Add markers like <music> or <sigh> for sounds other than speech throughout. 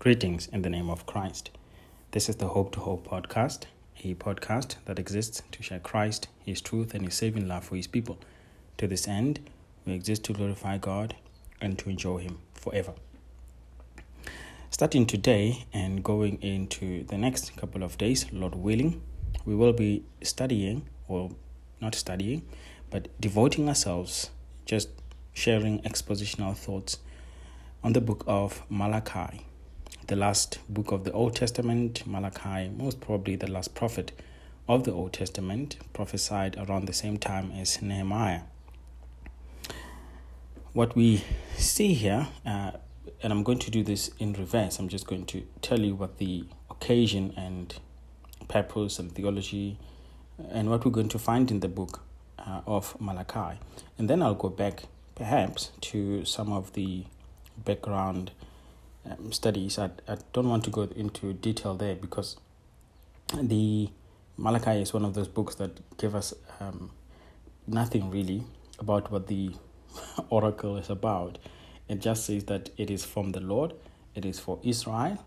Greetings in the name of Christ. This is the Hope to Hope podcast, a podcast that exists to share Christ, His truth, and His saving love for His people. To this end, we exist to glorify God and to enjoy Him forever. Starting today and going into the next couple of days, Lord willing, we will be studying, or not studying, but devoting ourselves, just sharing expositional thoughts on the book of Malachi the last book of the Old Testament, Malachi, most probably the last prophet of the Old Testament, prophesied around the same time as Nehemiah. What we see here, uh, and I'm going to do this in reverse, I'm just going to tell you what the occasion and purpose and theology and what we're going to find in the book uh, of Malachi. And then I'll go back perhaps to some of the background um, studies. I, I don't want to go into detail there because the Malachi is one of those books that give us um, nothing really about what the <laughs> oracle is about. It just says that it is from the Lord, it is for Israel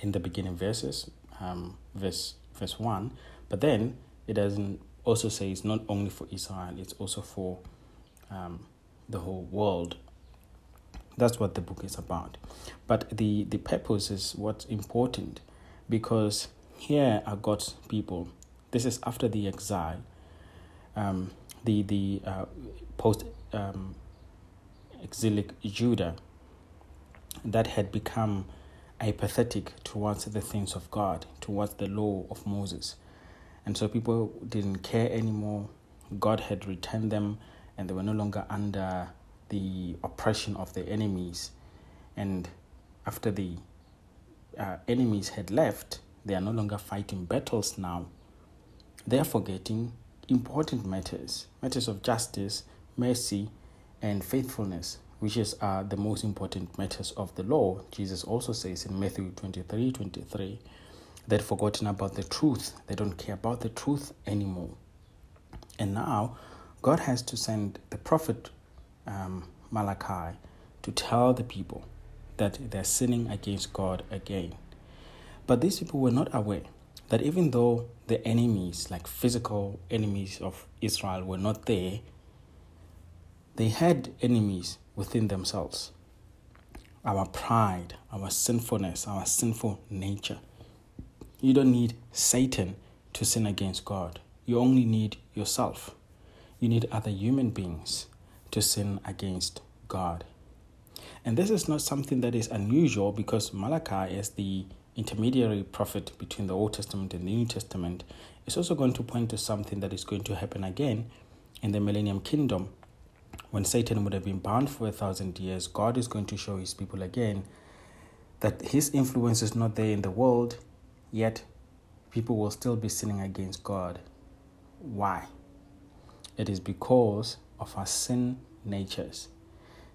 in the beginning verses, um, verse verse one. But then it doesn't also say it's not only for Israel; it's also for um, the whole world. That's what the book is about. But the, the purpose is what's important because here are God's people. This is after the exile, um, the, the uh, post um, exilic Judah that had become apathetic towards the things of God, towards the law of Moses. And so people didn't care anymore. God had returned them, and they were no longer under the oppression of the enemies. And after the uh, enemies had left, they are no longer fighting battles now. They are forgetting important matters matters of justice, mercy, and faithfulness, which is, are the most important matters of the law. Jesus also says in Matthew 23 23 they'd forgotten about the truth, they don't care about the truth anymore. And now, God has to send the prophet um, Malachi to tell the people that they're sinning against God again. But these people were not aware that even though the enemies, like physical enemies of Israel, were not there, they had enemies within themselves. Our pride, our sinfulness, our sinful nature. You don't need Satan to sin against God. You only need yourself. You need other human beings to sin against God. And this is not something that is unusual because Malachi, as the intermediary prophet between the Old Testament and the New Testament, is also going to point to something that is going to happen again in the millennium kingdom. When Satan would have been bound for a thousand years, God is going to show his people again that his influence is not there in the world, yet people will still be sinning against God. Why? It is because of our sin natures.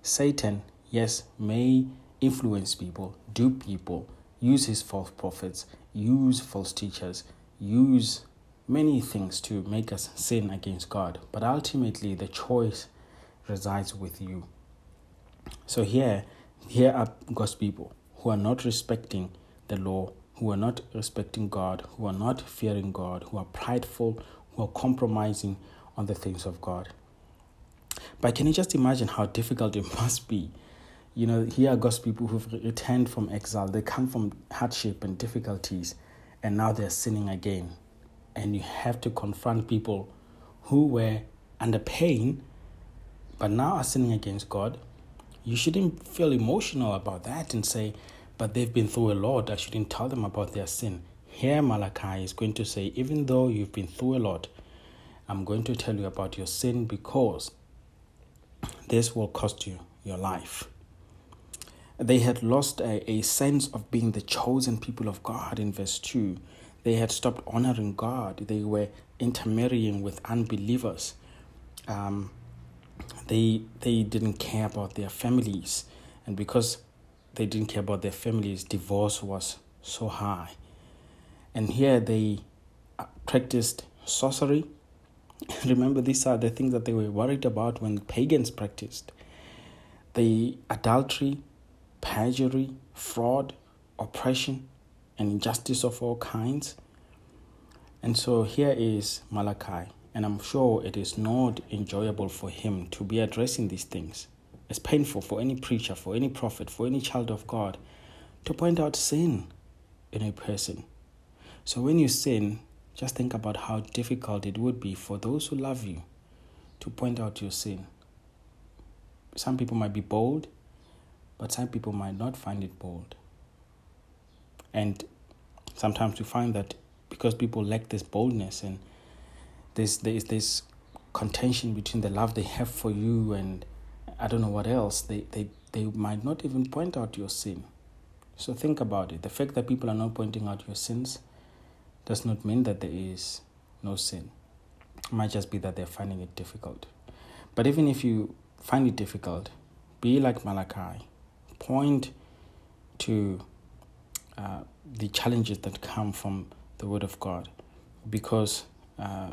Satan, yes, may influence people, dupe people, use his false prophets, use false teachers, use many things to make us sin against God. But ultimately, the choice resides with you. So here, here are God's people who are not respecting the law, who are not respecting God, who are not fearing God, who are prideful, who are compromising on the things of God. But can you just imagine how difficult it <laughs> must be? You know, here are God's people who've returned from exile. They come from hardship and difficulties, and now they're sinning again. And you have to confront people who were under pain, but now are sinning against God. You shouldn't feel emotional about that and say, but they've been through a lot. I shouldn't tell them about their sin. Here, Malachi is going to say, even though you've been through a lot, I'm going to tell you about your sin because this will cost you your life. They had lost a, a sense of being the chosen people of God in verse 2. They had stopped honoring God. They were intermarrying with unbelievers. Um, they, they didn't care about their families. And because they didn't care about their families, divorce was so high. And here they uh, practiced sorcery, <laughs> Remember, these are the things that they were worried about when pagans practiced. The adultery, perjury, fraud, oppression, and injustice of all kinds. And so here is Malachi, and I'm sure it is not enjoyable for him to be addressing these things. It's painful for any preacher, for any prophet, for any child of God to point out sin in a person. So when you sin, just think about how difficult it would be for those who love you to point out your sin. Some people might be bold, but some people might not find it bold. And sometimes we find that because people lack this boldness and there's there's this contention between the love they have for you and I don't know what else, they, they, they might not even point out your sin. So think about it. The fact that people are not pointing out your sins does not mean that there is no sin. It might just be that they're finding it difficult. But even if you find it difficult, be like Malachi. Point to uh, the challenges that come from the Word of God because uh,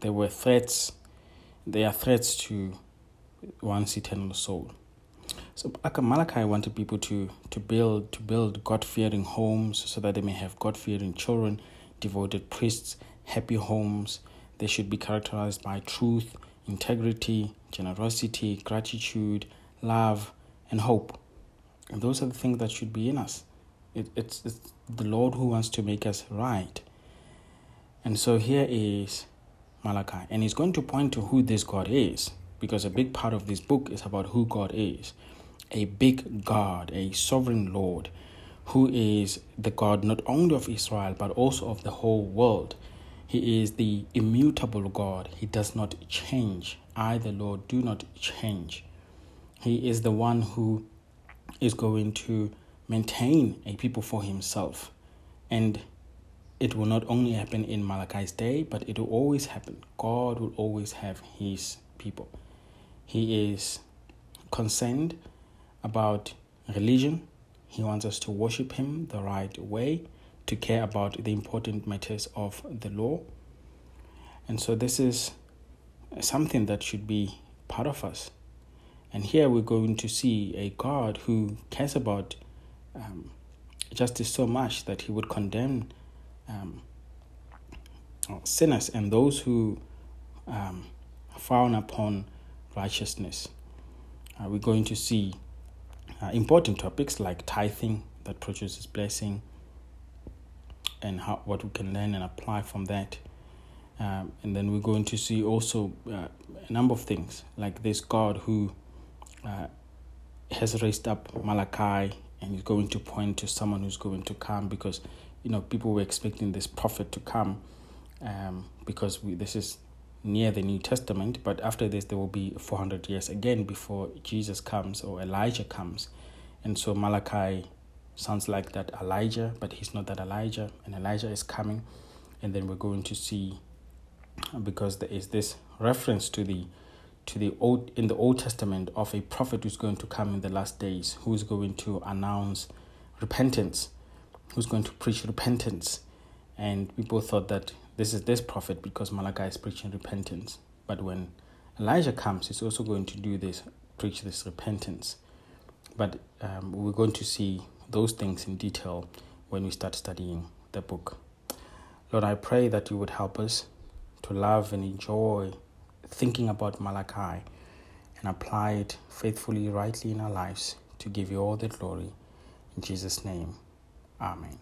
there were threats, there are threats to one's eternal soul. So Malachi wanted people to, to build to build God fearing homes so that they may have God fearing children, devoted priests, happy homes. They should be characterized by truth, integrity, generosity, gratitude, love, and hope. And those are the things that should be in us. It, it's, it's the Lord who wants to make us right. And so here is Malachi, and he's going to point to who this God is, because a big part of this book is about who God is a big God, a sovereign Lord, who is the God not only of Israel but also of the whole world. He is the immutable God. He does not change. I, the Lord, do not change. He is the one who is going to maintain a people for himself. And it will not only happen in Malachi's day, but it will always happen. God will always have his people. He is concerned about religion. He wants us to worship him the right way, to care about the important matters of the law. And so this is something that should be part of us. And here we're going to see a God who cares about um, justice so much that he would condemn um, sinners and those who um, frown upon righteousness. Uh, we're going to see uh, important topics like tithing that produces blessing and how what we can learn and apply from that. Um, and then we're going to see also uh, a number of things like this God who uh, has raised up Malachi and is going to point to someone who's going to come because you know people were expecting this prophet to come um, because we, this is near the New Testament, but after this, there will be 400 years again before Jesus comes or Elijah comes. And so Malachi sounds like that Elijah, but he's not that Elijah, and Elijah is coming. And then we're going to see because there is this reference to the to the old in the Old Testament of a prophet who's going to come in the last days, who's going to announce repentance, who's going to preach repentance. And people thought that this is this prophet because Malachi is preaching repentance. But when Elijah comes, he's also going to do this, preach this repentance. But um, we're going to see those things in detail when we start studying the book. Lord, I pray that you would help us to love and enjoy thinking about Malachi and apply it faithfully, rightly in our lives to give you all the glory. In Jesus' name, Amen.